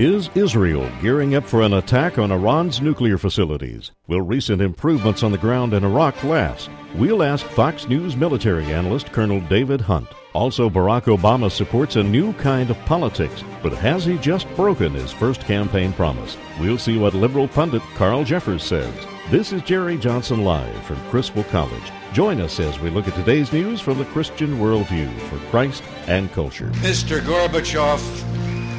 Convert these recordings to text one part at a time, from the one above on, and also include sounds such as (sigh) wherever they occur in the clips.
Is Israel gearing up for an attack on Iran's nuclear facilities? Will recent improvements on the ground in Iraq last? We'll ask Fox News military analyst Colonel David Hunt. Also, Barack Obama supports a new kind of politics, but has he just broken his first campaign promise? We'll see what liberal pundit Carl Jeffers says. This is Jerry Johnson Live from Criswell College. Join us as we look at today's news from the Christian worldview for Christ and culture. Mr. Gorbachev,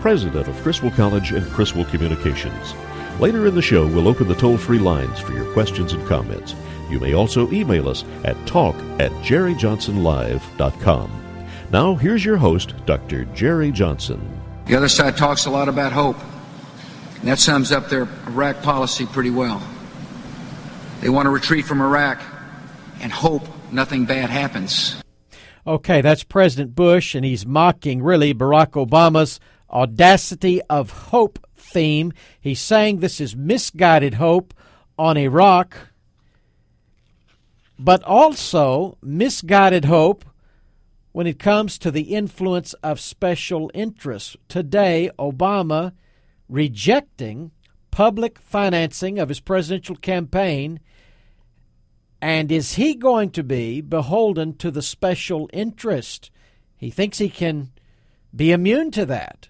president of Criswell College and Criswell Communications. Later in the show, we'll open the toll free lines for your questions and comments. You may also email us at talk at jerryjohnsonlive.com. Now, here's your host, Dr. Jerry Johnson. The other side talks a lot about hope. And that sums up their Iraq policy pretty well. They want to retreat from Iraq and hope nothing bad happens. Okay, that's President Bush, and he's mocking really Barack Obama's audacity of hope theme. He's saying this is misguided hope on Iraq, but also misguided hope when it comes to the influence of special interests. Today, Obama rejecting public financing of his presidential campaign. And is he going to be beholden to the special interest? He thinks he can be immune to that.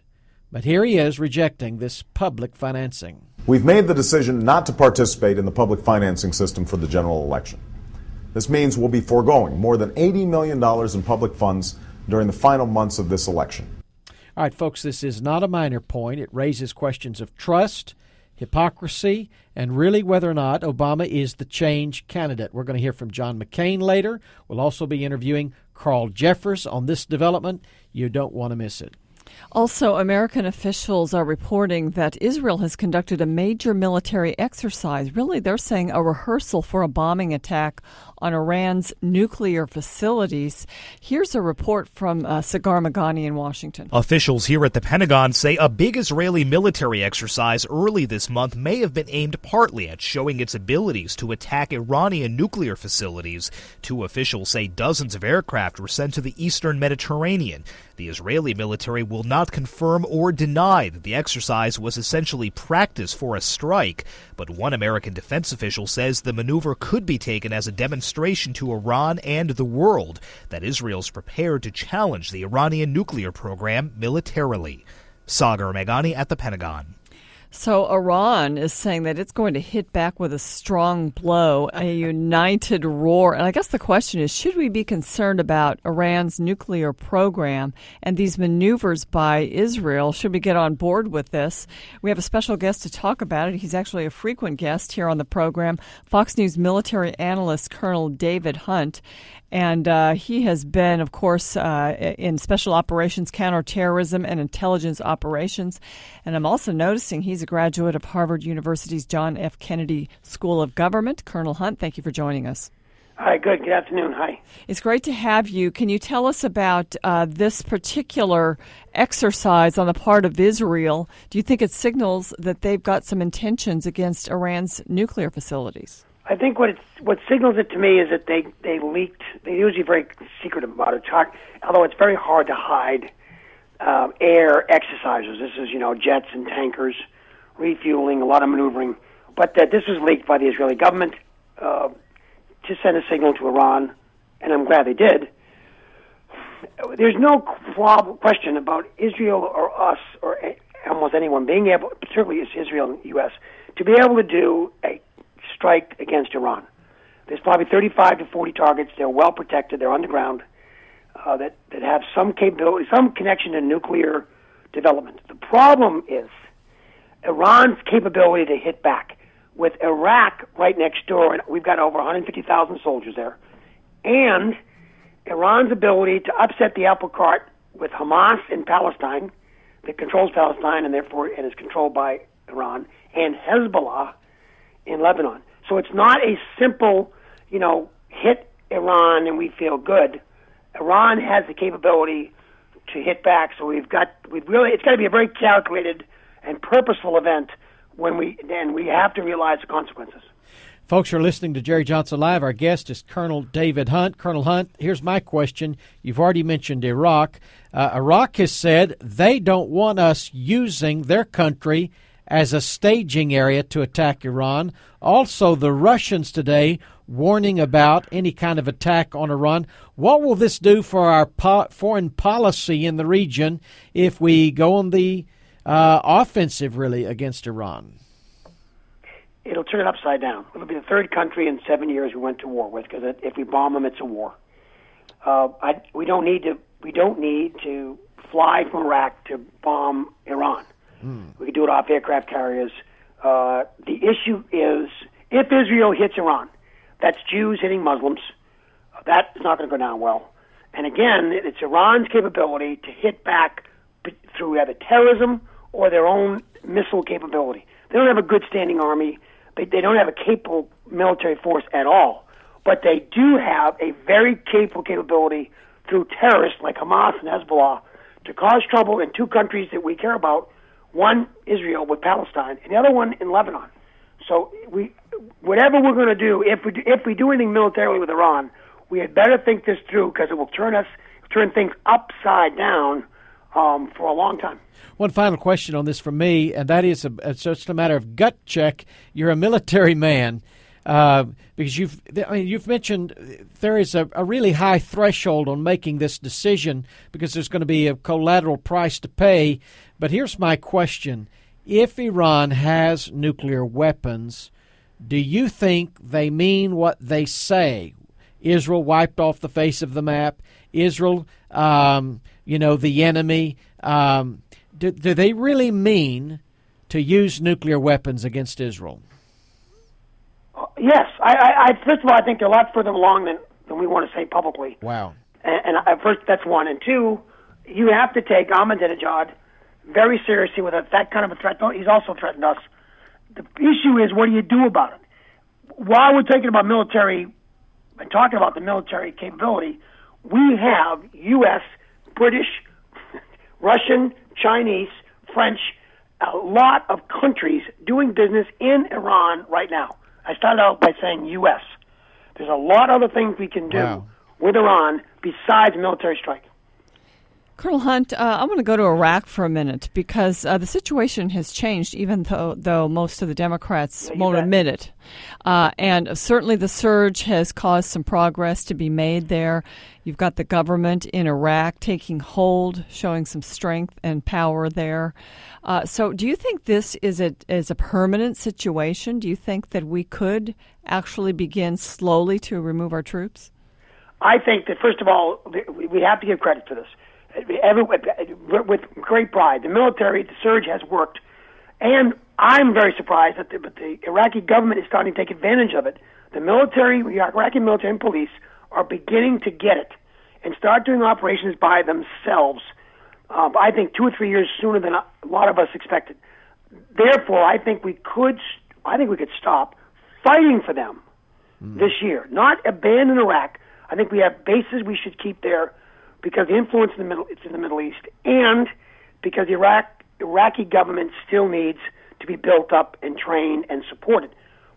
But here he is rejecting this public financing. We've made the decision not to participate in the public financing system for the general election. This means we'll be foregoing more than $80 million in public funds during the final months of this election. All right, folks, this is not a minor point. It raises questions of trust, hypocrisy, and really whether or not Obama is the change candidate. We're going to hear from John McCain later. We'll also be interviewing Carl Jeffers on this development. You don't want to miss it. Also, American officials are reporting that Israel has conducted a major military exercise. Really, they're saying a rehearsal for a bombing attack on Iran's nuclear facilities. Here's a report from uh, Sagar Meghani in Washington. Officials here at the Pentagon say a big Israeli military exercise early this month may have been aimed partly at showing its abilities to attack Iranian nuclear facilities. Two officials say dozens of aircraft were sent to the eastern Mediterranean. The Israeli military will not confirm or deny that the exercise was essentially practice for a strike, but one American defense official says the maneuver could be taken as a demonstration to Iran and the world that Israel's prepared to challenge the Iranian nuclear program militarily. Sagar Meghani at the Pentagon. So Iran is saying that it's going to hit back with a strong blow, a (laughs) united roar. And I guess the question is should we be concerned about Iran's nuclear program and these maneuvers by Israel? Should we get on board with this? We have a special guest to talk about it. He's actually a frequent guest here on the program, Fox News military analyst Colonel David Hunt. And uh, he has been, of course, uh, in special operations, counterterrorism, and intelligence operations. And I'm also noticing he's a graduate of Harvard University's John F. Kennedy School of Government. Colonel Hunt, thank you for joining us. Hi, good. Good afternoon. Hi. It's great to have you. Can you tell us about uh, this particular exercise on the part of Israel? Do you think it signals that they've got some intentions against Iran's nuclear facilities? I think what it's, what signals it to me is that they they leaked. They're usually very secretive about it. Talk, although it's very hard to hide um, air exercises. This is you know jets and tankers, refueling, a lot of maneuvering. But that this was leaked by the Israeli government uh, to send a signal to Iran, and I'm glad they did. There's no question about Israel or us or almost anyone being able, particularly Israel and the U.S., to be able to do a strike against Iran. There's probably 35 to 40 targets. They're well protected. They're underground. Uh, that that have some capability, some connection to nuclear development. The problem is Iran's capability to hit back. With Iraq right next door, and we've got over 150,000 soldiers there, and Iran's ability to upset the apple cart with Hamas in Palestine, that controls Palestine and therefore and is controlled by Iran, and Hezbollah in Lebanon. So it's not a simple, you know, hit Iran and we feel good. Iran has the capability to hit back, so we've got we've really it's got to be a very calculated and purposeful event when we and we have to realize the consequences. Folks you're listening to Jerry Johnson Live. Our guest is Colonel David Hunt. Colonel Hunt, here's my question. You've already mentioned Iraq. Uh, Iraq has said they don't want us using their country as a staging area to attack Iran. Also, the Russians today warning about any kind of attack on Iran. What will this do for our po- foreign policy in the region if we go on the uh, offensive, really, against Iran? it'll turn it upside down. It'll be the third country in seven years we went to war with because if we bomb them, it's a war. Uh, I, we don't need to. We don't need to fly from Iraq to bomb Iran. Mm. We could do it off aircraft carriers. Uh, the issue is if Israel hits Iran, that's Jews hitting Muslims. That's not going to go down well. And again, it's Iran's capability to hit back through either terrorism or their own missile capability. They don't have a good standing army. They, they don't have a capable military force at all, but they do have a very capable capability through terrorists like Hamas and Hezbollah to cause trouble in two countries that we care about. One, Israel with Palestine, and the other one in Lebanon. So we, whatever we're going to do, if we do, if we do anything militarily with Iran, we had better think this through because it will turn us turn things upside down um, for a long time. One final question on this from me, and that is a, it's just a matter of gut check. You're a military man. Uh, because you've I mean, you've mentioned there is a, a, really high threshold on making this decision because there's going to be a collateral price to pay. But here's my question: If Iran has nuclear weapons, do you think they mean what they say? Israel wiped off the face of the map. Israel um, you know, the enemy. Um, do, do they really mean to use nuclear weapons against Israel? Yes, I, I, I first of all, I think they're a lot further along than, than we want to say publicly. Wow. And, and I, first, that's one, and two, you have to take Ahmadinejad very seriously with a, that kind of a threat. He's also threatened us. The issue is, what do you do about it? While we're talking about military and talking about the military capability, we have U.S. British, (laughs) Russian, Chinese, French, a lot of countries doing business in Iran right now. I started out by saying U.S. There's a lot of other things we can do wow. with Iran besides military strike. Colonel Hunt, uh, I want to go to Iraq for a minute because uh, the situation has changed, even though though most of the Democrats yeah, won't bet. admit it. Uh, and certainly, the surge has caused some progress to be made there. You've got the government in Iraq taking hold, showing some strength and power there. Uh, so, do you think this is a is a permanent situation? Do you think that we could actually begin slowly to remove our troops? I think that first of all, we have to give credit to this every, with great pride. The military, the surge has worked, and I'm very surprised that the, but the Iraqi government is starting to take advantage of it. The military, the Iraqi military and police are beginning to get it and start doing operations by themselves. Um, I think two or three years sooner than a lot of us expected. Therefore, I think we could, I think we could stop fighting for them mm. this year, not abandon Iraq. I think we have bases we should keep there because the influence in the middle it's in the Middle East, and because the Iraq Iraqi government still needs to be built up and trained and supported.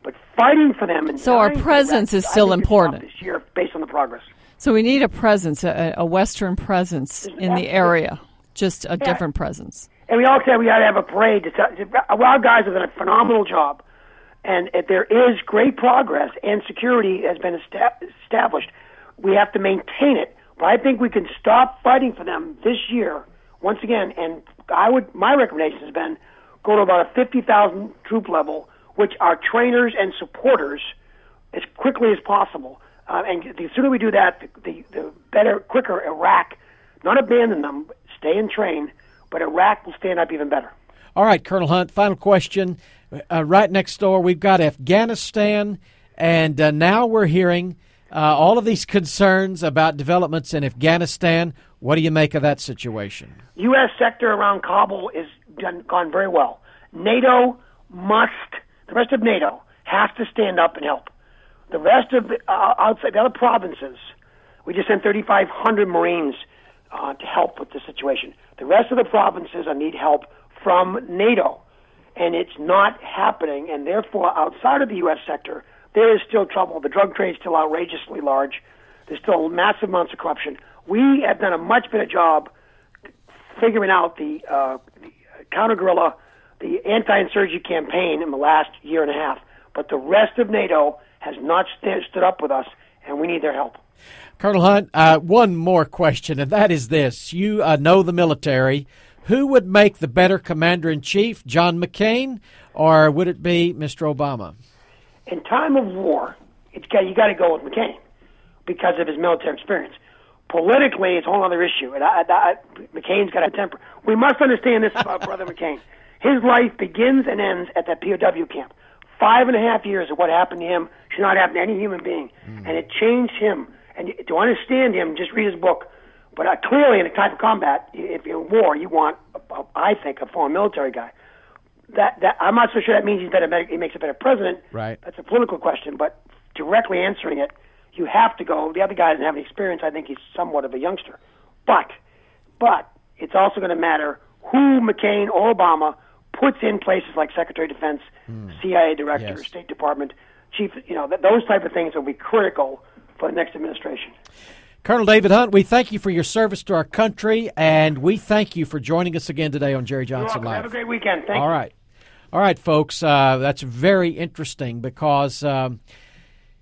But fighting for them and so our presence Iraq, is still important this year based on the progress. So we need a presence, a, a Western presence in the area, just a yeah. different presence. And we all said we ought to have a parade. Our guys have done a phenomenal job, and if there is great progress, and security has been established. We have to maintain it but I think we can stop fighting for them this year once again. And I would my recommendation has been go to about a fifty thousand troop level which our trainers and supporters, as quickly as possible. Uh, and the sooner we do that, the, the, the better, quicker Iraq, not abandon them, stay and train, but Iraq will stand up even better. All right, Colonel Hunt, final question. Uh, right next door, we've got Afghanistan, and uh, now we're hearing uh, all of these concerns about developments in Afghanistan. What do you make of that situation? U.S. sector around Kabul is done, gone very well. NATO must, the rest of NATO has to stand up and help. The rest of uh, outside the other provinces, we just sent 3,500 Marines uh, to help with the situation. The rest of the provinces need help from NATO, and it's not happening. And therefore, outside of the U.S. sector, there is still trouble. The drug trade is still outrageously large. There's still massive amounts of corruption. We have done a much better job figuring out the, uh, the counter guerrilla, the anti-insurgency campaign in the last year and a half. But the rest of NATO has not st- stood up with us, and we need their help. Colonel Hunt, uh, one more question, and that is this: You uh, know the military. Who would make the better commander in chief, John McCain, or would it be Mr. Obama? In time of war, it's got, you got to go with McCain because of his military experience. Politically, it's a whole other issue, and I, I, McCain's got a temper. We must understand this about (laughs) Brother McCain. His life begins and ends at that POW camp. Five and a half years of what happened to him should not happen to any human being, mm. and it changed him. And to understand him, just read his book. But uh, clearly, in a type of combat, if you're in war, you want, uh, I think, a foreign military guy. That that I'm not so sure that means he's better. He makes a better president. Right. That's a political question, but directly answering it, you have to go. The other guy doesn't have any experience. I think he's somewhat of a youngster, but but it's also going to matter who McCain or Obama puts in places like Secretary of Defense, mm. CIA Director, yes. State Department, Chief. You know, th- those type of things will be critical for the next administration. Colonel David Hunt, we thank you for your service to our country, and we thank you for joining us again today on Jerry Johnson Live. Have a great weekend. Thank All you. right. All right, folks. Uh, that's very interesting because um,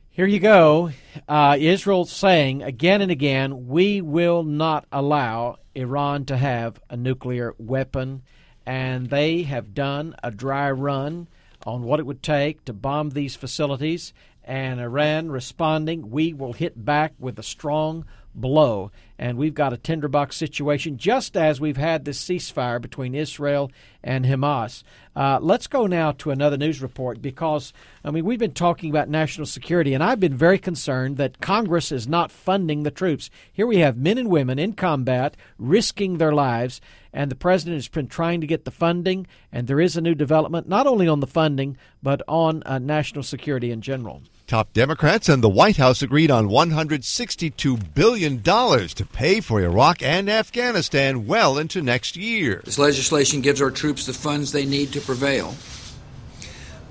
here you go. Uh, Israel saying again and again, we will not allow Iran to have a nuclear weapon, and they have done a dry run on what it would take to bomb these facilities and Iran responding, we will hit back with a strong blow. And we've got a tinderbox situation, just as we've had this ceasefire between Israel and Hamas. Uh, let's go now to another news report because, I mean, we've been talking about national security, and I've been very concerned that Congress is not funding the troops. Here we have men and women in combat risking their lives, and the president has been trying to get the funding, and there is a new development, not only on the funding, but on uh, national security in general. Top Democrats and the White House agreed on $162 billion to pay for Iraq and Afghanistan well into next year. This legislation gives our troops the funds they need to prevail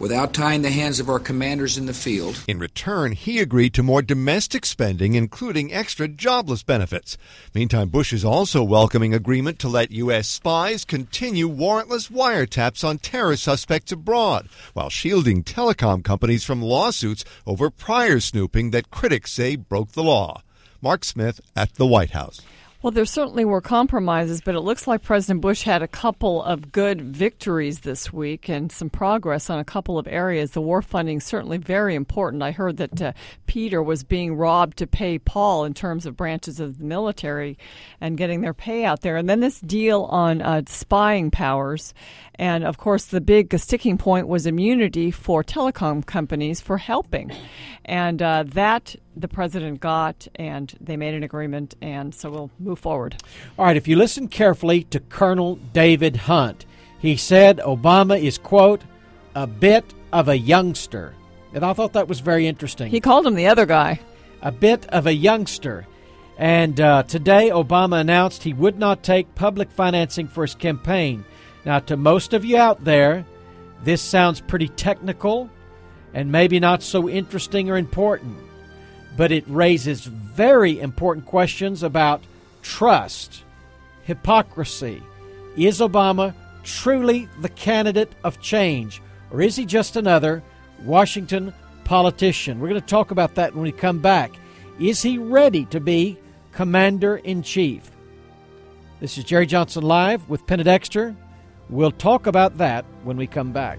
without tying the hands of our commanders in the field. In return, he agreed to more domestic spending, including extra jobless benefits. Meantime, Bush is also welcoming agreement to let U.S. spies continue warrantless wiretaps on terror suspects abroad, while shielding telecom companies from lawsuits over prior snooping that critics say broke the law. Mark Smith at the White House. Well, there certainly were compromises, but it looks like President Bush had a couple of good victories this week and some progress on a couple of areas. The war funding certainly very important. I heard that uh, Peter was being robbed to pay Paul in terms of branches of the military and getting their pay out there. And then this deal on uh, spying powers. And of course, the big sticking point was immunity for telecom companies for helping. And uh, that the president got, and they made an agreement, and so we'll move forward. All right, if you listen carefully to Colonel David Hunt, he said Obama is, quote, a bit of a youngster. And I thought that was very interesting. He called him the other guy. A bit of a youngster. And uh, today, Obama announced he would not take public financing for his campaign. Now, to most of you out there, this sounds pretty technical and maybe not so interesting or important, but it raises very important questions about trust, hypocrisy. Is Obama truly the candidate of change, or is he just another Washington politician? We're going to talk about that when we come back. Is he ready to be commander in chief? This is Jerry Johnson Live with Penna Dexter. We'll talk about that when we come back.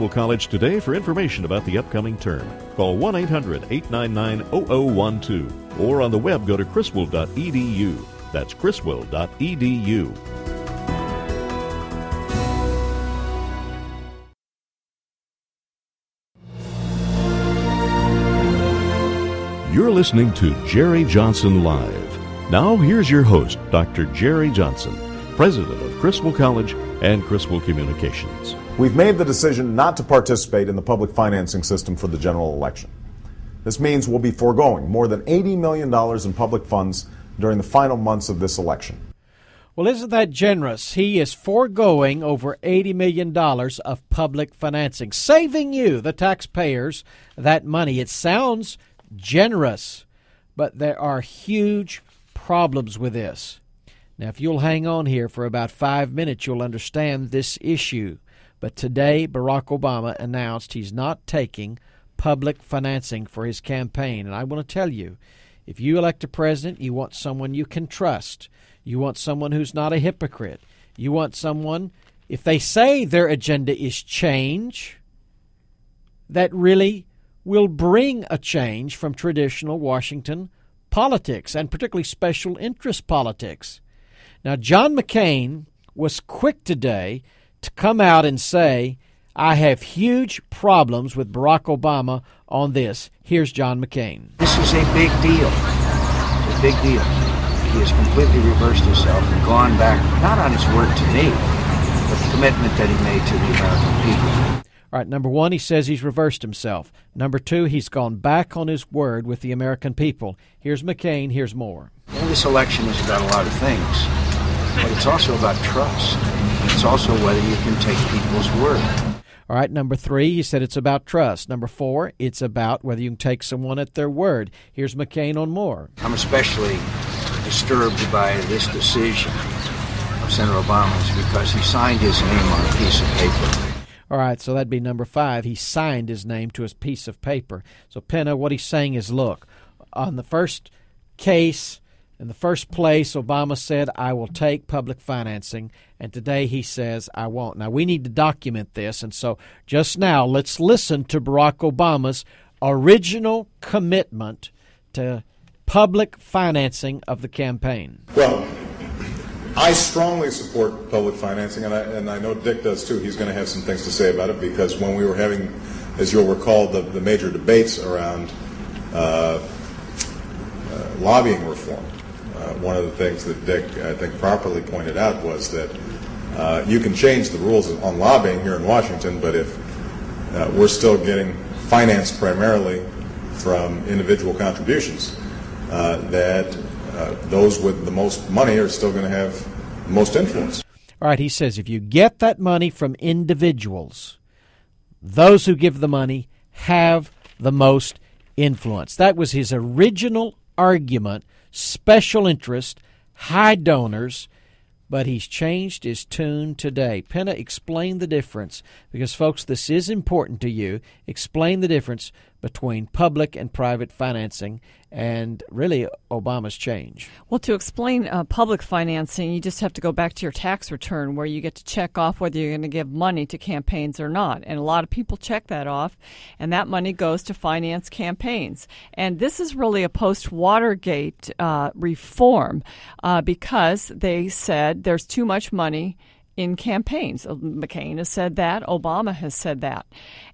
College today for information about the upcoming term. Call 1 800 899 0012 or on the web go to criswell.edu. That's criswell.edu. You're listening to Jerry Johnson Live. Now, here's your host, Dr. Jerry Johnson, President of Criswell College and Criswell Communications. We've made the decision not to participate in the public financing system for the general election. This means we'll be foregoing more than $80 million in public funds during the final months of this election. Well, isn't that generous? He is foregoing over $80 million of public financing, saving you, the taxpayers, that money. It sounds generous, but there are huge problems with this. Now, if you'll hang on here for about five minutes, you'll understand this issue. But today, Barack Obama announced he's not taking public financing for his campaign. And I want to tell you, if you elect a president, you want someone you can trust. You want someone who's not a hypocrite. You want someone, if they say their agenda is change, that really will bring a change from traditional Washington politics and particularly special interest politics. Now, John McCain was quick today to come out and say, I have huge problems with Barack Obama on this. Here's John McCain. This is a big deal. It's a big deal. He has completely reversed himself and gone back, not on his word to me, but the commitment that he made to the American people. All right, number one, he says he's reversed himself. Number two, he's gone back on his word with the American people. Here's McCain, here's more. Well, this election is about a lot of things, but it's also about trust. It's also whether you can take people's word. All right, number three, he said it's about trust. Number four, it's about whether you can take someone at their word. Here's McCain on more. I'm especially disturbed by this decision of Senator Obama's because he signed his name on a piece of paper. All right, so that'd be number five. He signed his name to his piece of paper. So, Penna, what he's saying is look, on the first case, in the first place, Obama said, I will take public financing, and today he says, I won't. Now, we need to document this, and so just now, let's listen to Barack Obama's original commitment to public financing of the campaign. Well, I strongly support public financing, and I, and I know Dick does too. He's going to have some things to say about it because when we were having, as you'll recall, the, the major debates around uh, uh, lobbying reform, uh, one of the things that Dick, I think, properly pointed out was that uh, you can change the rules on lobbying here in Washington, but if uh, we're still getting financed primarily from individual contributions, uh, that uh, those with the most money are still going to have the most influence. All right, he says if you get that money from individuals, those who give the money have the most influence. That was his original argument special interest, high donors, but he's changed his tune today. Penna, explain the difference because, folks, this is important to you. Explain the difference between public and private financing and really Obama's change. Well, to explain uh, public financing, you just have to go back to your tax return where you get to check off whether you're going to give money to campaigns or not. And a lot of people check that off, and that money goes to finance campaigns. And this is really a post Watergate uh, reform uh, because they said there's too much money in campaigns. McCain has said that. Obama has said that.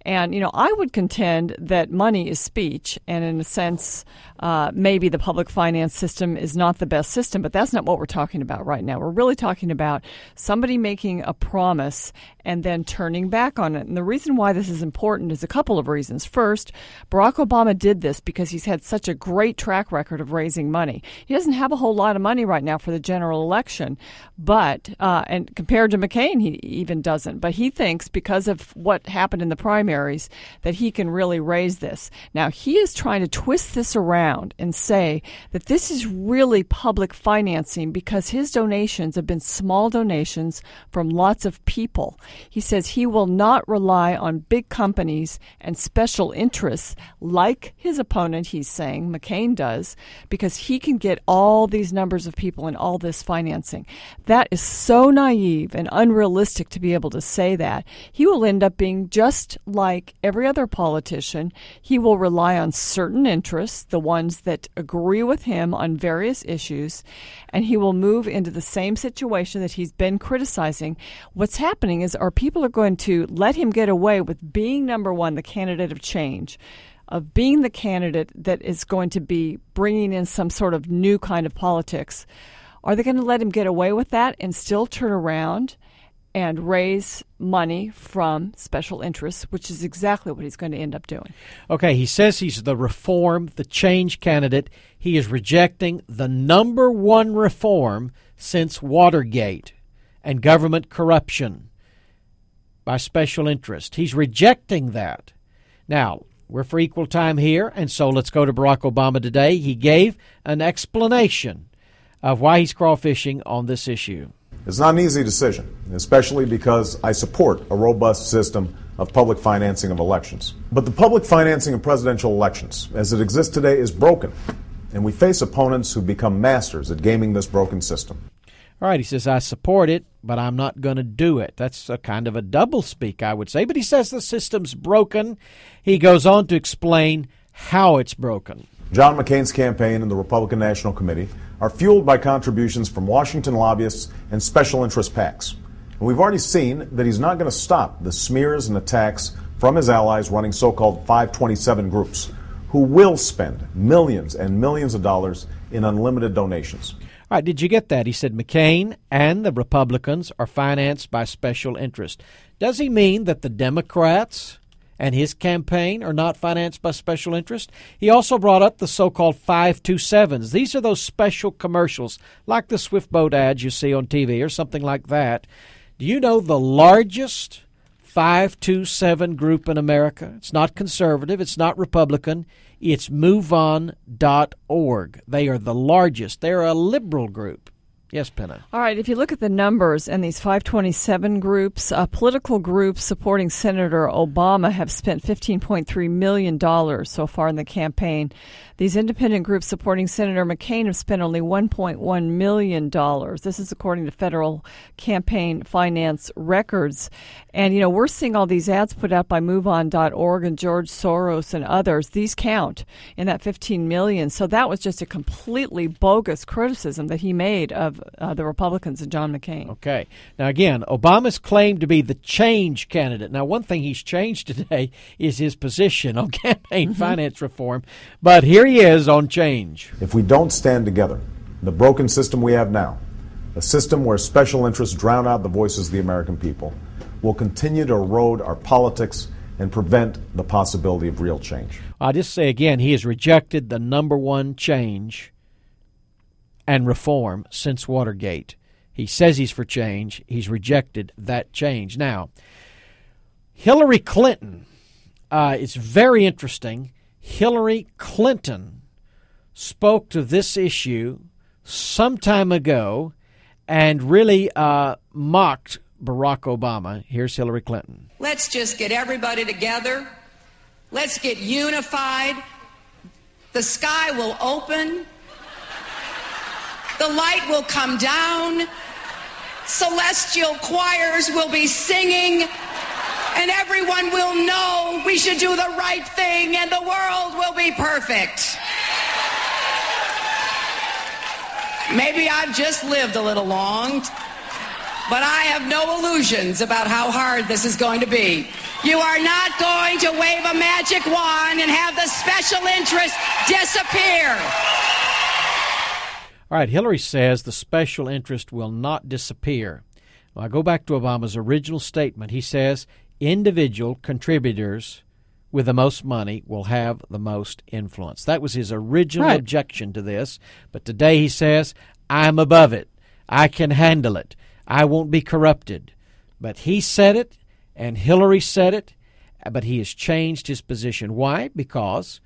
And, you know, I would contend that money is speech, and in a sense, uh, maybe the public finance system is not the best system, but that's not what we're talking about right now. We're really talking about somebody making a promise and then turning back on it. And the reason why this is important is a couple of reasons. First, Barack Obama did this because he's had such a great track record of raising money. He doesn't have a whole lot of money right now for the general election, but, uh, and compared to McCain, he even doesn't. But he thinks because of what happened in the primary, primaries that he can really raise this. Now, he is trying to twist this around and say that this is really public financing because his donations have been small donations from lots of people. He says he will not rely on big companies and special interests like his opponent, he's saying, McCain does, because he can get all these numbers of people and all this financing. That is so naive and unrealistic to be able to say that. He will end up being just like like every other politician, he will rely on certain interests, the ones that agree with him on various issues, and he will move into the same situation that he's been criticizing. What's happening is our people are going to let him get away with being number one, the candidate of change of being the candidate that is going to be bringing in some sort of new kind of politics. Are they going to let him get away with that and still turn around and raise money from special interests, which is exactly what he's going to end up doing. Okay, he says he's the reform, the change candidate. He is rejecting the number one reform since Watergate and government corruption by special interest. He's rejecting that. Now, we're for equal time here, and so let's go to Barack Obama today. He gave an explanation of why he's crawfishing on this issue. It's not an easy decision, especially because I support a robust system of public financing of elections. But the public financing of presidential elections, as it exists today, is broken, and we face opponents who become masters at gaming this broken system. All right, he says, I support it, but I'm not going to do it. That's a kind of a double speak, I would say. But he says the system's broken. He goes on to explain how it's broken. John McCain's campaign and the Republican National Committee are fueled by contributions from Washington lobbyists and special interest PACs. And we've already seen that he's not going to stop the smears and attacks from his allies running so called 527 groups who will spend millions and millions of dollars in unlimited donations. All right, did you get that? He said McCain and the Republicans are financed by special interest. Does he mean that the Democrats and his campaign are not financed by special interest. He also brought up the so called 527s. These are those special commercials, like the Swift Boat ads you see on TV or something like that. Do you know the largest 527 group in America? It's not conservative, it's not Republican, it's MoveOn.org. They are the largest, they're a liberal group. Yes, Penna. All right. If you look at the numbers and these 527 groups, uh, political groups supporting Senator Obama have spent $15.3 million so far in the campaign. These independent groups supporting Senator McCain have spent only $1.1 million. This is according to federal campaign finance records. And, you know, we're seeing all these ads put out by MoveOn.org and George Soros and others. These count in that 15 million. So that was just a completely bogus criticism that he made of uh, the Republicans and John McCain. Okay. Now, again, Obama's claimed to be the change candidate. Now, one thing he's changed today (laughs) is his position on (laughs) campaign mm-hmm. finance reform. But here he is on change. If we don't stand together, the broken system we have now, a system where special interests drown out the voices of the American people, will continue to erode our politics and prevent the possibility of real change. I'll just say again, he has rejected the number one change and reform since Watergate. He says he's for change. He's rejected that change. Now, Hillary Clinton uh, is very interesting. Hillary Clinton spoke to this issue some time ago and really uh, mocked Barack Obama. Here's Hillary Clinton. Let's just get everybody together. Let's get unified. The sky will open. The light will come down. Celestial choirs will be singing and everyone will know we should do the right thing and the world will be perfect. Maybe I've just lived a little long. But I have no illusions about how hard this is going to be. You are not going to wave a magic wand and have the special interest disappear. All right, Hillary says the special interest will not disappear. Well, I go back to Obama's original statement. He says individual contributors with the most money will have the most influence. That was his original Right. objection to this. But today he says, I'm above it. I can handle it. I won't be corrupted. But he said it, and Hillary said it, but he has changed his position. Why? Because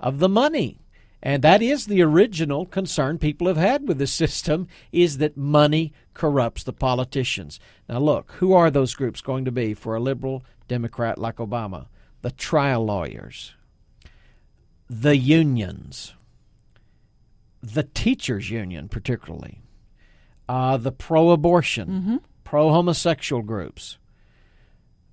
of the money. And that is the original concern people have had with the system is that money corrupts the politicians. Now look, who are those groups going to be for a liberal Democrat like Obama? The trial lawyers, the unions, the teachers union particularly, uh, the pro-abortion, pro-homosexual groups.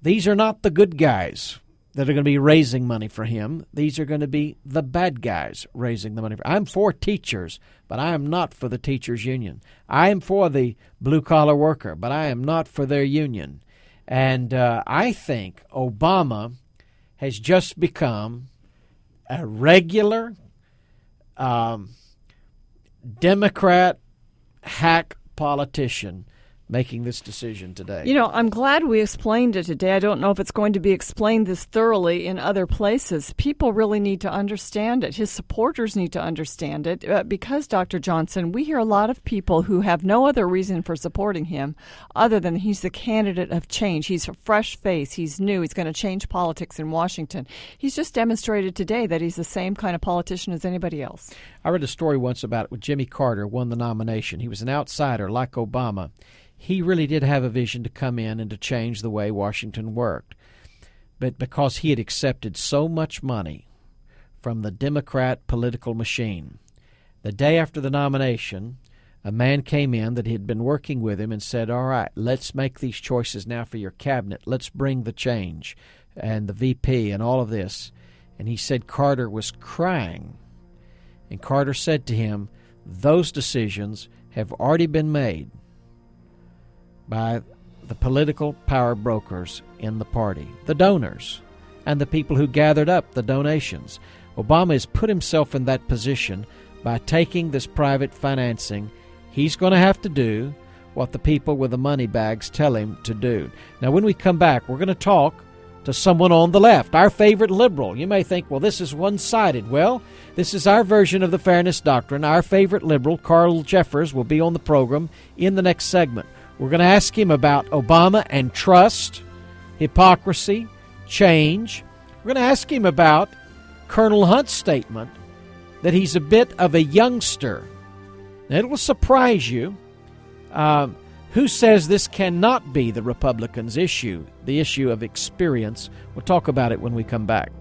These are not the good guys that are going to be raising money for him. These are going to be the bad guys raising the money for. I'm for teachers, but I am not for the teachers union. I am for the blue collar worker, but I am not for their union. And uh, I think Obama has just become a regular um, Democrat hack politician making this decision today. You know, I'm glad we explained it today. I don't know if it's going to be explained this thoroughly in other places. People really need to understand it. His supporters need to understand it uh, because, Dr. Johnson, we hear a lot of people who have no other reason for supporting him other than he's the candidate of change. He's a fresh face. He's new. He's going to change politics in Washington. He's just demonstrated today that he's the same kind of politician as anybody else. I read a story once about it when Jimmy Carter won the nomination. He was an outsider like Obama. He really did have a vision to come in and to change the way Washington worked. But because he had accepted so much money from the Democrat political machine, the day after the nomination, a man came in that had been working with him and said, All right, let's make these choices now for your cabinet. Let's bring the change and the VP and all of this. And he said Carter was crying. And Carter said to him, Those decisions have already been made by the political power brokers in the party, the donors, and the people who gathered up the donations. Obama has put himself in that position by taking this private financing. He's going to have to do what the people with the money bags tell him to do. Now, when we come back, we're going to talk to someone on the left, our favorite liberal. You may think, well, this is one sided. Well, this is our version of the fairness doctrine. Our favorite liberal, Carl Jeffers, will be on the program in the next segment. We're going to ask him about Obama and trust, hypocrisy, change. We're going to ask him about Colonel Hunt's statement that he's a bit of a youngster. Now, it will surprise you. Um, who says this cannot be the Republicans' issue, the issue of experience? We'll talk about it when we come back.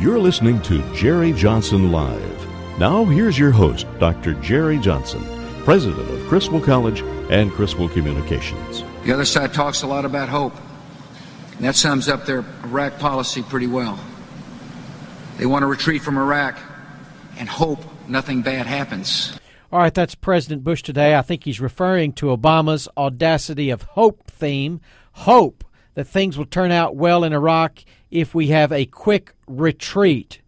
You're listening to Jerry Johnson Live. Now, here's your host, Dr. Jerry Johnson, president of Criswell College and Criswell Communications. The other side talks a lot about hope. And that sums up their Iraq policy pretty well. They want to retreat from Iraq and hope nothing bad happens. All right, that's President Bush today. I think he's referring to Obama's audacity of hope theme. Hope that things will turn out well in Iraq if we have a quick retreat.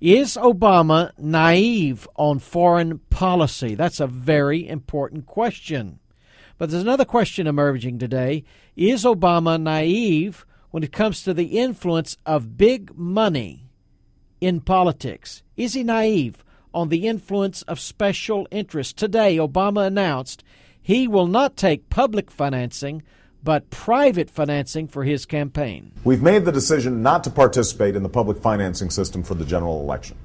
Is Obama naive on foreign policy? That's a very important question. But there's another question emerging today. Is Obama naive when it comes to the influence of big money in politics? Is he naive on the influence of special interests? Today, Obama announced he will not take public financing but private financing for his campaign. We've made the decision not to participate in the public financing system for the general election.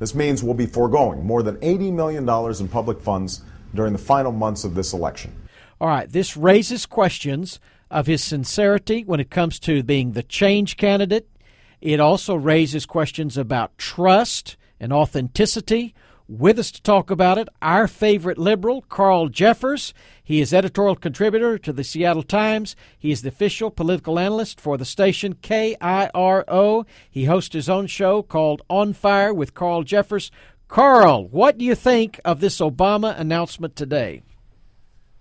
This means we'll be foregoing more than $80 million in public funds during the final months of this election. All right, this raises questions of his sincerity when it comes to being the change candidate. It also raises questions about trust and authenticity. With us to talk about it, our favorite liberal, Carl Jeffers. He is editorial contributor to the Seattle Times. He is the official political analyst for the station KIRO. He hosts his own show called On Fire with Carl Jeffers. Carl, what do you think of this Obama announcement today?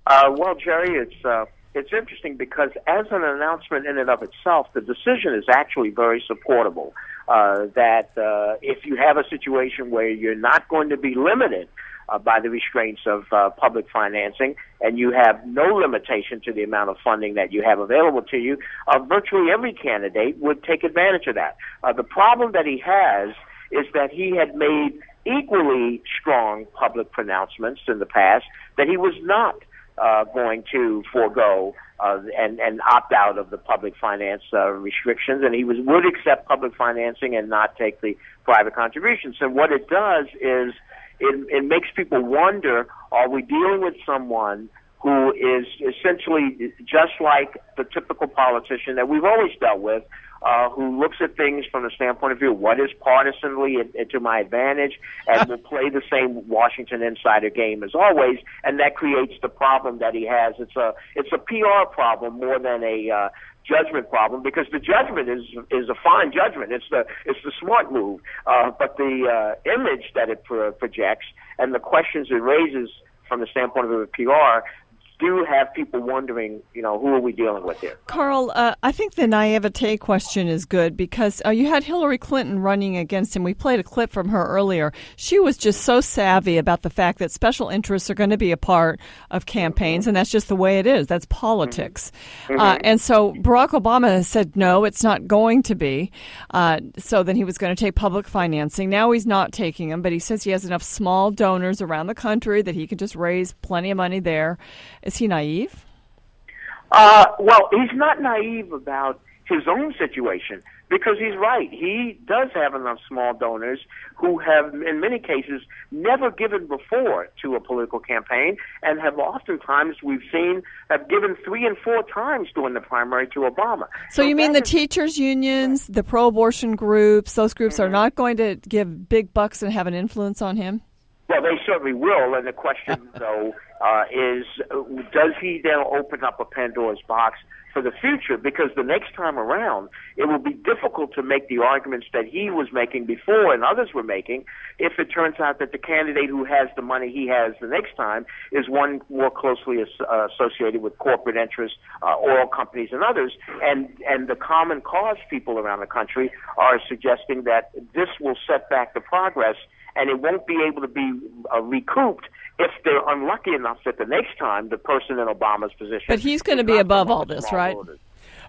Uh, well, Jerry, it's uh, it's interesting because as an announcement in and of itself, the decision is actually very supportable. Uh, that uh, if you have a situation where you're not going to be limited uh, by the restraints of uh, public financing, and you have no limitation to the amount of funding that you have available to you, uh, virtually every candidate would take advantage of that. Uh, the problem that he has is that he had made equally strong public pronouncements in the past that he was not uh, going to forego uh, and and opt out of the public finance uh, restrictions, and he was would accept public financing and not take the private contributions. And what it does is it, it makes people wonder: Are we dealing with someone who is essentially just like the typical politician that we've always dealt with, uh, who looks at things from the standpoint of view what is partisanly to my advantage and will (laughs) play the same Washington insider game as always, and that creates the problem that he has. It's a it's a PR problem more than a uh, judgment problem because the judgment is is a fine judgment. It's the it's the smart move, uh, but the uh, image that it pro- projects and the questions it raises from the standpoint of the PR do have people wondering, you know, who are we dealing with here? Carl, uh, I think the naivete question is good because uh, you had Hillary Clinton running against him. We played a clip from her earlier. She was just so savvy about the fact that special interests are going to be a part of campaigns, and that's just the way it is. That's politics. Mm-hmm. Uh, and so Barack Obama said, no, it's not going to be. Uh, so then he was going to take public financing. Now he's not taking them, but he says he has enough small donors around the country that he can just raise plenty of money there is he naive? Uh, well, he's not naive about his own situation because he's right. He does have enough small donors who have, in many cases, never given before to a political campaign and have oftentimes, we've seen, have given three and four times during the primary to Obama. So, so you mean the is, teachers' unions, the pro abortion groups, those groups mm-hmm. are not going to give big bucks and have an influence on him? Well, they certainly will. And the question, (laughs) though, uh, is does he then open up a Pandora's box for the future? Because the next time around, it will be difficult to make the arguments that he was making before and others were making if it turns out that the candidate who has the money he has the next time is one more closely as, uh, associated with corporate interests, uh, oil companies, and others. And, and the common cause people around the country are suggesting that this will set back the progress and it won't be able to be uh, recouped if they're unlucky enough that the next time the person in Obama's position. But he's going to be above all this, right? Voters.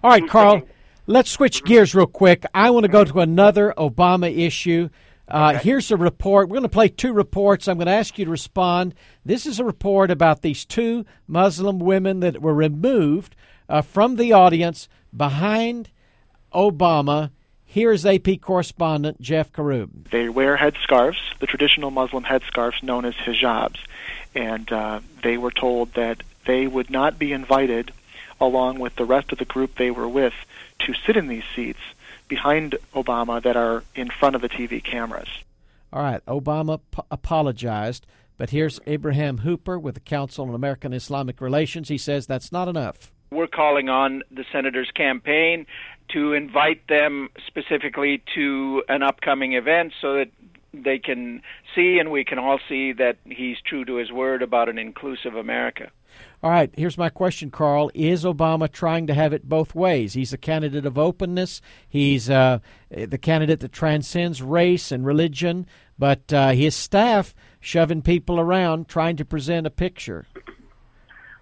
All right, he's Carl. Thinking, let's switch gears real quick. I want to go to another Obama issue. Uh, okay. Here's a report. We're going to play two reports. I'm going to ask you to respond. This is a report about these two Muslim women that were removed uh, from the audience behind Obama Here's AP correspondent Jeff Karub. They wear headscarves, the traditional Muslim headscarves known as hijabs, and uh, they were told that they would not be invited, along with the rest of the group they were with, to sit in these seats behind Obama that are in front of the TV cameras. All right, Obama p- apologized, but here's Ibrahim Hooper with the Council on American Islamic Relations. He says that's not enough. We're calling on the senator's campaign to invite them specifically to an upcoming event so that they can see and we can all see that he's true to his word about an inclusive America. All right, here's my question, Carl. Is Obama trying to have it both ways? He's a candidate of openness. He's uh, the candidate that transcends race and religion, but uh, his staff shoving people around trying to present a picture.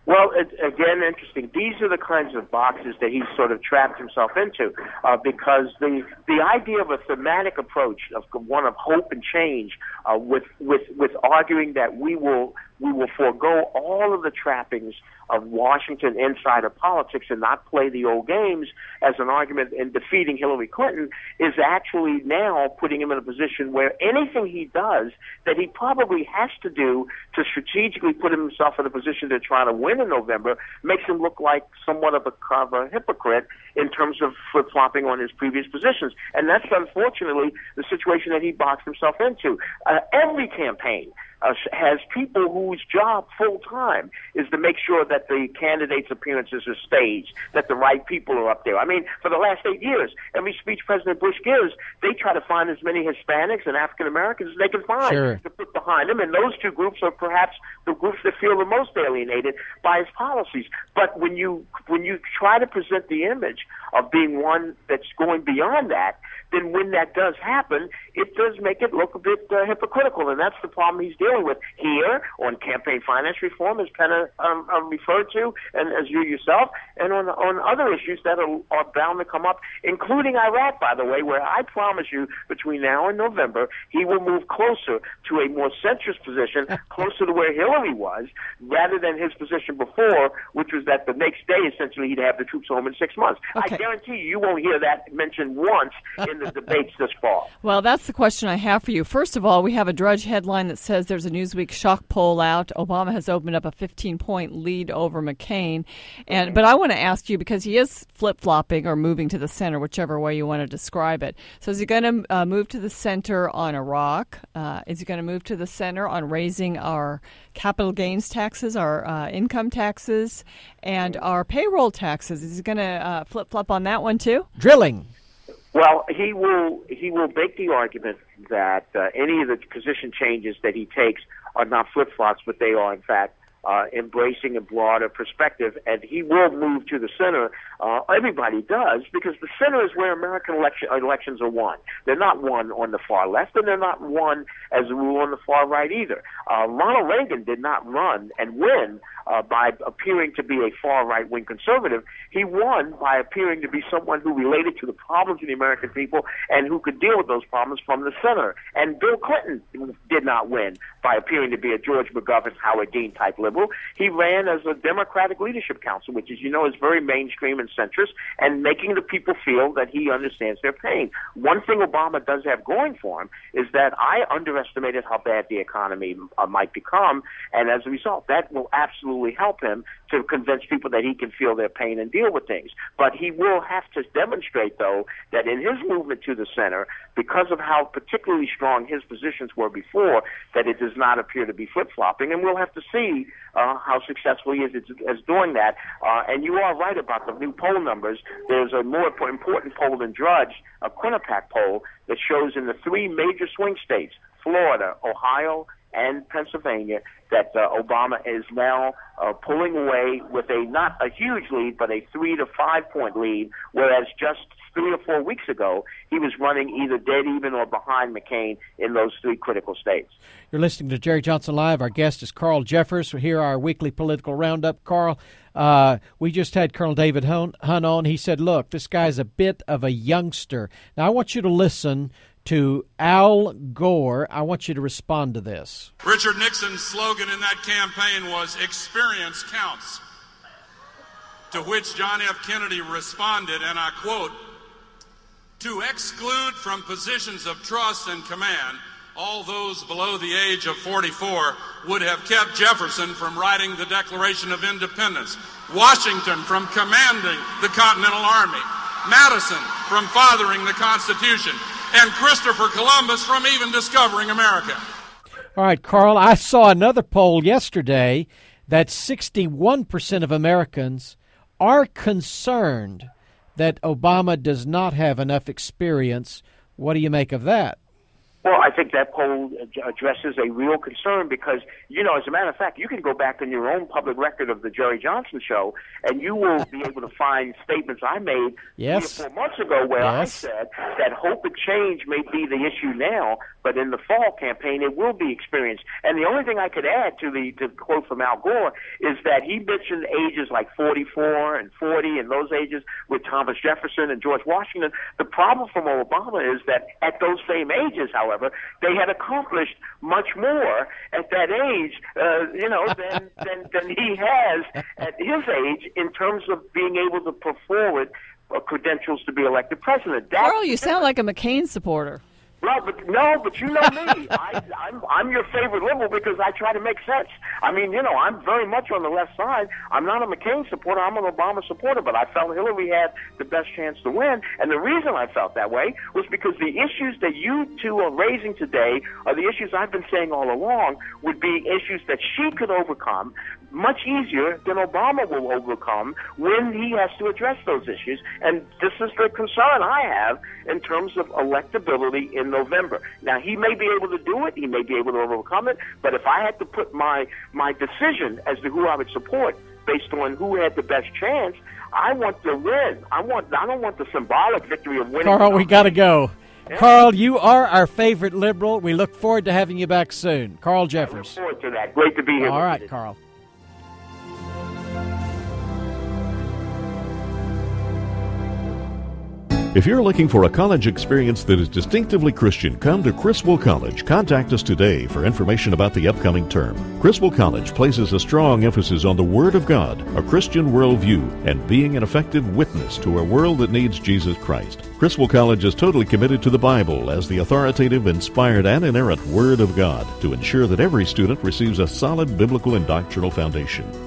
Well, it, again, interesting. These are the kinds of boxes that he's sort of trapped himself into, uh, because the the idea of a thematic approach of one of hope and change, uh, with with with arguing that we will we will forego all of the trappings of Washington insider politics and not play the old games as an argument in defeating Hillary Clinton is actually now putting him in a position where anything he does that he probably has to do to strategically put himself in a position to try to win in November makes him look like somewhat of a, of a hypocrite in terms of flip flopping on his previous positions. And that's unfortunately the situation that he boxed himself into. Uh, every campaign uh, has people whose job full time is to make sure that the candidates' appearances are staged, that the right people are up there. I mean, for the last eight years, every speech President Bush gives, they try to find as many Hispanics and African Americans as they can find Sure. to put behind him, and those two groups are perhaps the groups that feel the most alienated by his policies. But when you when you try to present the image of being one that's going beyond that, then when that does happen, it does make it look a bit uh, hypocritical, and that's the problem he's dealing with here on campaign finance reform, as Penna um, um, referred to, and as you yourself, and on on other issues that are, are bound to come up, including Iraq, by the way, where I promise you, between now and November, he will move closer to a more centrist position, (laughs) closer to where Hillary was, rather than his position before, which was that the next day, essentially, he'd have the troops home in six months. I guarantee you, you won't hear that mentioned once in the debates this fall. (laughs) Well, that's the question I have for you. First of all, we have a Drudge headline that says there's a Newsweek shock poll out. Obama has opened up a 15 point lead over McCain. And but I want to ask you because he is flip flopping or moving to the center, whichever way you want to describe it. So is he going to uh, move to the center on Iraq? Uh, is he going to move to the center on raising our capital gains taxes, our uh, income taxes, and our payroll taxes? Is he going to uh, flip flop on that one too? Drilling. Well, he will he will make the argument that uh, any of the position changes that he takes are not flip flops, but they are in fact uh, embracing a broader perspective, and he will move to the center. Uh, everybody does because the center is where American election, elections are won. They're not won on the far left, and they're not won as a rule on the far right either. Uh, Ronald Reagan did not run and win uh, by appearing to be a far right wing conservative. He won by appearing to be someone who related to the problems of the American people and who could deal with those problems from the center. And Bill Clinton did not win by appearing to be a George McGovern, Howard Dean type liberal. He ran as a Democratic Leadership Council, which, as you know, is very mainstream and centrist, and making the people feel that he understands their pain. One thing Obama does have going for him is that I underestimated how bad the economy uh, might become, and as a result, that will absolutely help him to convince people that he can feel their pain and deal with things. But he will have to demonstrate, though, that in his movement to the center, because of how particularly strong his positions were before, that it does not appear to be flip flopping, and we'll have to see uh, how successful he is as doing that. Uh, and you are right about the new poll numbers. There's a more important poll than Drudge, a Quinnipiac poll that shows in the three major swing states, Florida, Ohio, and Pennsylvania, that uh, Obama is now uh, pulling away with a not a huge lead, but a three to five point lead, whereas just three or four weeks ago he was running either dead even or behind McCain in those three critical states. You're listening to Jerry Johnson Live. Our guest is Carl Jeffers. We hear our weekly political roundup. Carl, uh, we just had Colonel David Hunt on. He said, Look, this guy's a bit of a youngster. Now, I want you to listen to Al Gore. I want you to respond to this. Richard Nixon's slogan in that campaign was experience counts. To which John F. Kennedy responded, and I quote, to exclude from positions of trust and command all those below the age of 44 would have kept Jefferson from writing the Declaration of Independence, Washington from commanding the Continental Army, Madison from fathering the Constitution, and Christopher Columbus from even discovering America. All right, Carl, I saw another poll yesterday that 61% of Americans are concerned that Obama does not have enough experience. What do you make of that? Well, I think that poll addresses a real concern because, you know, as a matter of fact, you can go back in your own public record of the Jerry Johnson show, and you will be able to find statements I made yes. three or four months ago where yes. I said that hope and change may be the issue now, but in the fall campaign it will be experienced. And the only thing I could add to the to quote from Al Gore is that he mentioned ages like 44 and 40 and those ages with Thomas Jefferson and George Washington. The problem from Obama is that at those same ages, however, they had accomplished much more at that age, uh, you know, than, (laughs) than than he has at his age in terms of being able to put forward uh, credentials to be elected president. That's Carl, you sound like a McCain supporter. Well, but no, but you know me. (laughs) I, I'm I'm your favorite liberal because I try to make sense. I mean, you know, I'm very much on the left side. I'm not a McCain supporter. I'm an Obama supporter. But I felt Hillary had the best chance to win, and the reason I felt that way was because the issues that you two are raising today are the issues I've been saying all along would be issues that she could overcome much easier than Obama will overcome when he has to address those issues. And this is the concern I have in terms of electability in November. Now, he may be able to do it, he may be able to overcome it, but if I had to put my, my decision as to who I would support based on who had the best chance, I want to win. I want. I don't want the symbolic victory of winning. Carl, we got to go. Yeah. Carl, you are our favorite liberal. We look forward to having you back soon. Carl Jeffers. I look forward to that. Great to be here. All right, Carl. If you're looking for a college experience that is distinctively Christian, come to Criswell College. Contact us today for information about the upcoming term. Criswell College places a strong emphasis on the Word of God, a Christian worldview, and being an effective witness to a world that needs Jesus Christ. Criswell College is totally committed to the Bible as the authoritative, inspired, and inerrant Word of God to ensure that every student receives a solid biblical and doctrinal foundation.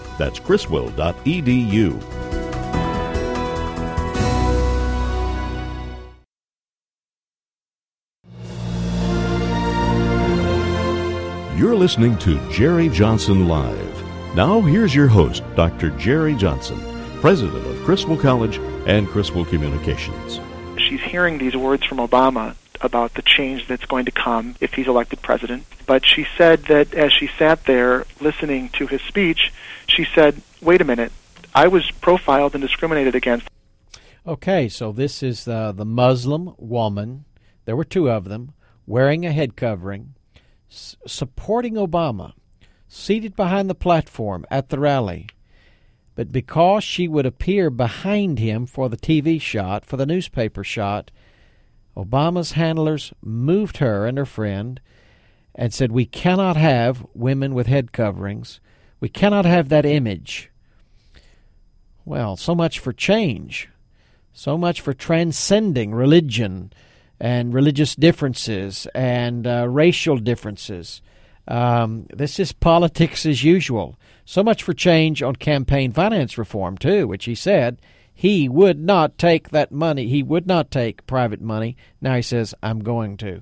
That's criswell.edu. You're listening to Jerry Johnson Live. Now, here's your host, Dr. Jerry Johnson, president of Criswell College and Criswell Communications. She's hearing these words from Obama about the change that's going to come if he's elected president. But she said that as she sat there listening to his speech, she said, wait a minute, I was profiled and discriminated against. Okay, so this is uh, the Muslim woman. There were two of them wearing a head covering, s- supporting Obama, seated behind the platform at the rally. But because she would appear behind him for the TV shot, for the newspaper shot, Obama's handlers moved her and her friend and said, We cannot have women with head coverings. We cannot have that image. Well, so much for change, so much for transcending religion and religious differences and uh, racial differences. Um, this is politics as usual. So much for change on campaign finance reform, too, which he said he would not take that money. He would not take private money. Now he says, I'm going to.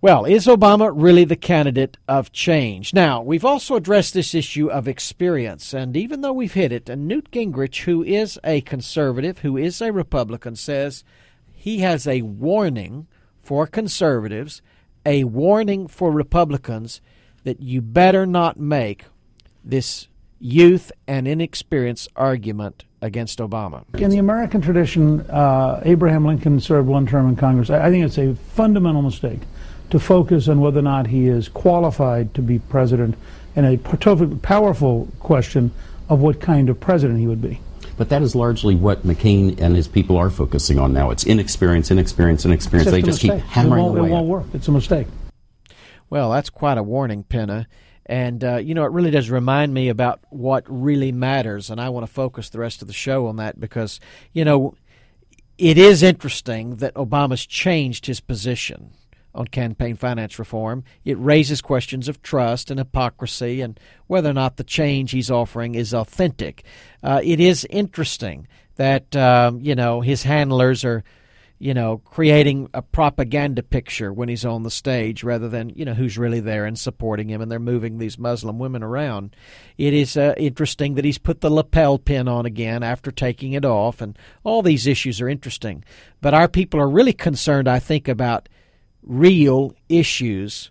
Well, is Obama really the candidate of change? Now, we've also addressed this issue of experience, and even though we've hit it, and Newt Gingrich, who is a conservative, who is a Republican, says he has a warning for conservatives, a warning for Republicans that you better not make this youth and inexperience argument against Obama. In the American tradition, uh, Abraham Lincoln served one term in Congress. I think it's a fundamental mistake to focus on whether or not he is qualified to be president and a powerful question of what kind of president he would be. But that is largely what McCain and his people are focusing on now. It's inexperience, inexperience, inexperience. They just mistake. keep hammering it away. It won't work. It's a mistake. Well, that's quite a warning, Penna. And, uh, you know, it really does remind me about what really matters. And I want to focus the rest of the show on that because, you know, it is interesting that Obama's changed his position on campaign finance reform. It raises questions of trust and hypocrisy and whether or not the change he's offering is authentic. Uh, it is interesting that, um, you know, his handlers are, you know, creating a propaganda picture when he's on the stage rather than, you know, who's really there and supporting him and they're moving these Muslim women around. It is uh, interesting that he's put the lapel pin on again after taking it off, and all these issues are interesting. But our people are really concerned, I think, about real issues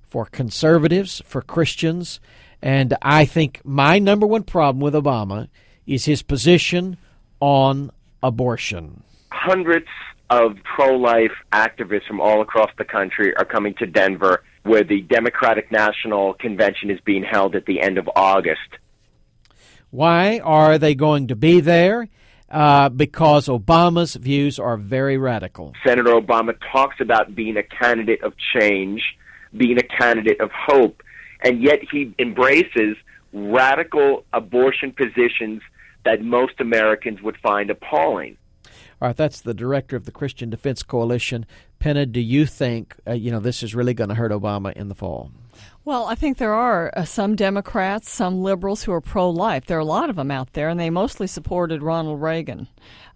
for conservatives, for Christians, and I think my number one problem with Obama is his position on abortion. Hundreds of pro life activists from all across the country are coming to Denver, where the Democratic National Convention is being held at the end of August. Why are they going to be there? Uh, because Obama's views are very radical. Senator Obama talks about being a candidate of change, being a candidate of hope, and yet he embraces radical abortion positions that most Americans would find appalling. All right, that's the director of the Christian Defense Coalition. Penna, do you think uh, you know this is really going to hurt Obama in the fall? Well, I think there are uh, some Democrats, some liberals who are pro life. There are a lot of them out there, and they mostly supported Ronald Reagan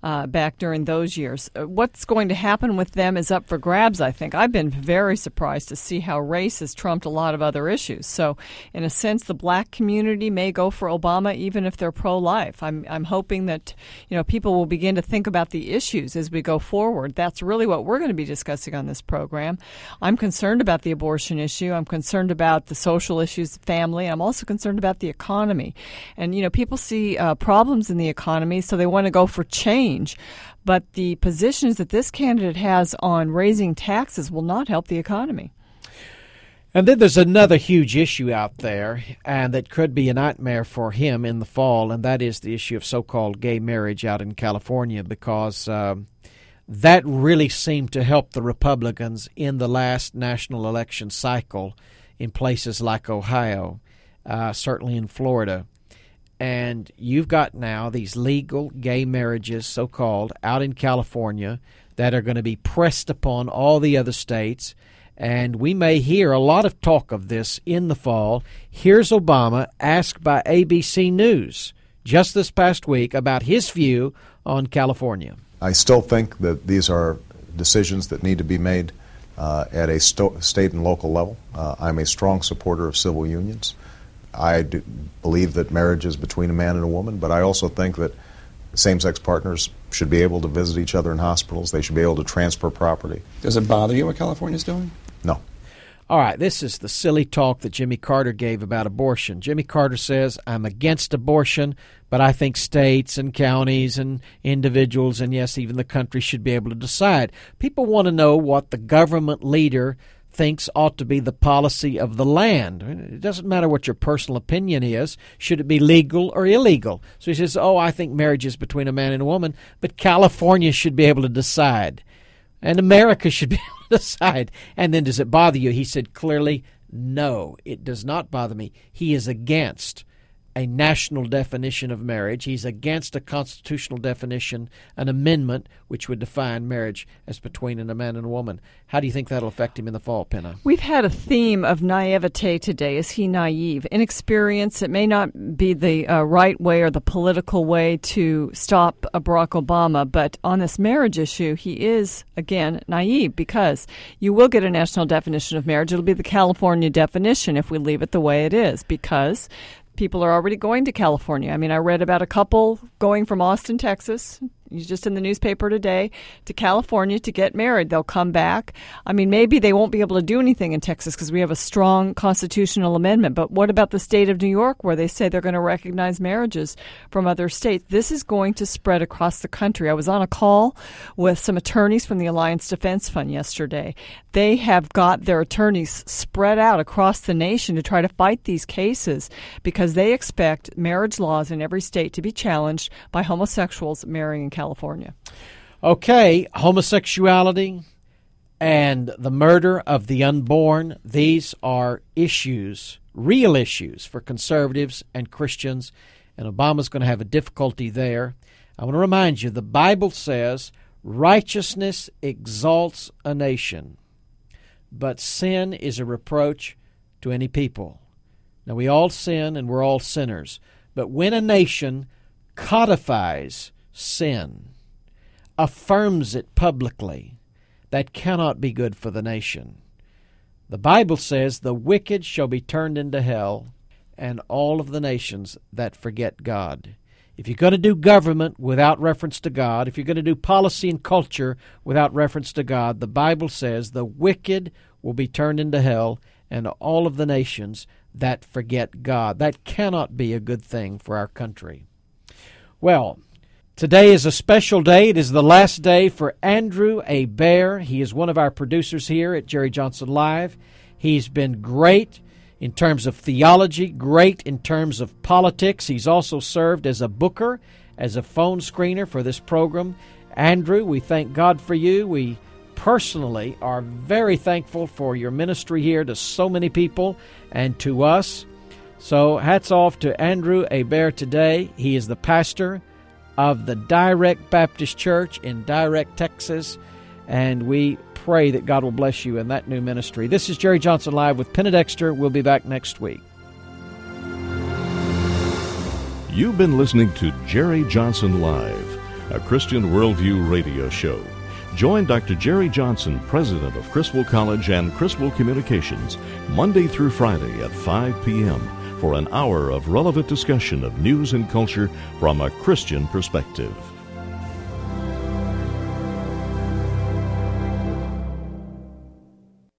uh, back during those years. Uh, what's going to happen with them is up for grabs, I think. I've been very surprised to see how race has trumped a lot of other issues. So, in a sense, the black community may go for Obama even if they're pro life. I'm, I'm hoping that you know people will begin to think about the issues as we go forward. That's really what we're going to be discussing on this program. I'm concerned about the abortion issue. I'm concerned about the social issues, family. I'm also concerned about the economy. And, you know, people see uh, problems in the economy, so they want to go for change change. But the positions that this candidate has on raising taxes will not help the economy. And then there's another huge issue out there, and that could be a nightmare for him in the fall, and that is the issue of so called gay marriage out in California, because um, that really seemed to help the Republicans in the last national election cycle in places like Ohio, uh, certainly in Florida and you've got now these legal gay marriages, so called, out in California that are going to be pressed upon all the other states. And we may hear a lot of talk of this in the fall. Here's Obama asked by ABC News just this past week about his view on California. I still think that these are decisions that need to be made uh, at a sto- state and local level. Uh, I'm a strong supporter of civil unions. I believe that marriage is between a man and a woman, but I also think that same sex partners should be able to visit each other in hospitals. They should be able to transfer property. Does it bother you what California's doing? No. All right, this is the silly talk that Jimmy Carter gave about abortion. Jimmy Carter says, I'm against abortion, but I think states and counties and individuals, and yes, even the country, should be able to decide. People want to know what the government leader thinks ought to be the policy of the land. It doesn't matter what your personal opinion is. Should it be legal or illegal? So he says, Oh, I think marriage is between a man and a woman, but California should be able to decide. And America should be (laughs) able to decide. And then does it bother you? He said clearly, No, it does not bother me. He is against a national definition of marriage. He's against a constitutional definition, an amendment which would define marriage as between a man and a woman. How do you think that'll affect him in the fall, Penna? We've had a theme of naivete today. Is he naive? Inexperience. It may not be the uh, right way or the political way to stop Barack Obama, but on this marriage issue, he is, again, naive because you will get a national definition of marriage. It'll be the California definition if we leave it the way it is because people are already going to California. I mean, I read about a couple going from Austin, Texas, just in the newspaper today to California to get married. They'll come back. I mean, maybe they won't be able to do anything in Texas because we have a strong constitutional amendment. But what about the state of New York where they say they're going to recognize marriages from other states? This is going to spread across the country. I was on a call with some attorneys from the Alliance Defense Fund yesterday. They have got their attorneys spread out across the nation to try to fight these cases because they expect marriage laws in every state to be challenged by homosexuals marrying in California. Okay, homosexuality and the murder of the unborn, these are issues, real issues for conservatives and Christians, and Obama's going to have a difficulty there. I want to remind you the Bible says righteousness exalts a nation, but sin is a reproach to any people. Now, we all sin and we're all sinners, but when a nation codifies sin, affirms it publicly, that cannot be good for the nation. The Bible says, The wicked shall be turned into hell, and all of the nations that forget God. If you're going to do government without reference to God, if you're going to do policy and culture without reference to God, the Bible says the wicked will be turned into hell and all of the nations that forget God. That cannot be a good thing for our country. Well, Today is a special day. It is the last day for Andrew A. Bear. He is one of our producers here at Jerry Johnson Live. He's been great in terms of theology, great in terms of politics. He's also served as a booker, as a phone screener for this program. Andrew, we thank God for you. We personally are very thankful for your ministry here to so many people and to us. So, hats off to Andrew A. Bear today. He is the pastor of the Direct Baptist Church in Direct, Texas, and we pray that God will bless you in that new ministry. This is Jerry Johnson Live with Penna Dexter. We'll be back next week. You've been listening to Jerry Johnson Live, a Christian worldview radio show. Join Dr. Jerry Johnson, president of Criswell College and Criswell Communications, Monday through Friday at 5 p.m. for an hour of relevant discussion of news and culture from a Christian perspective.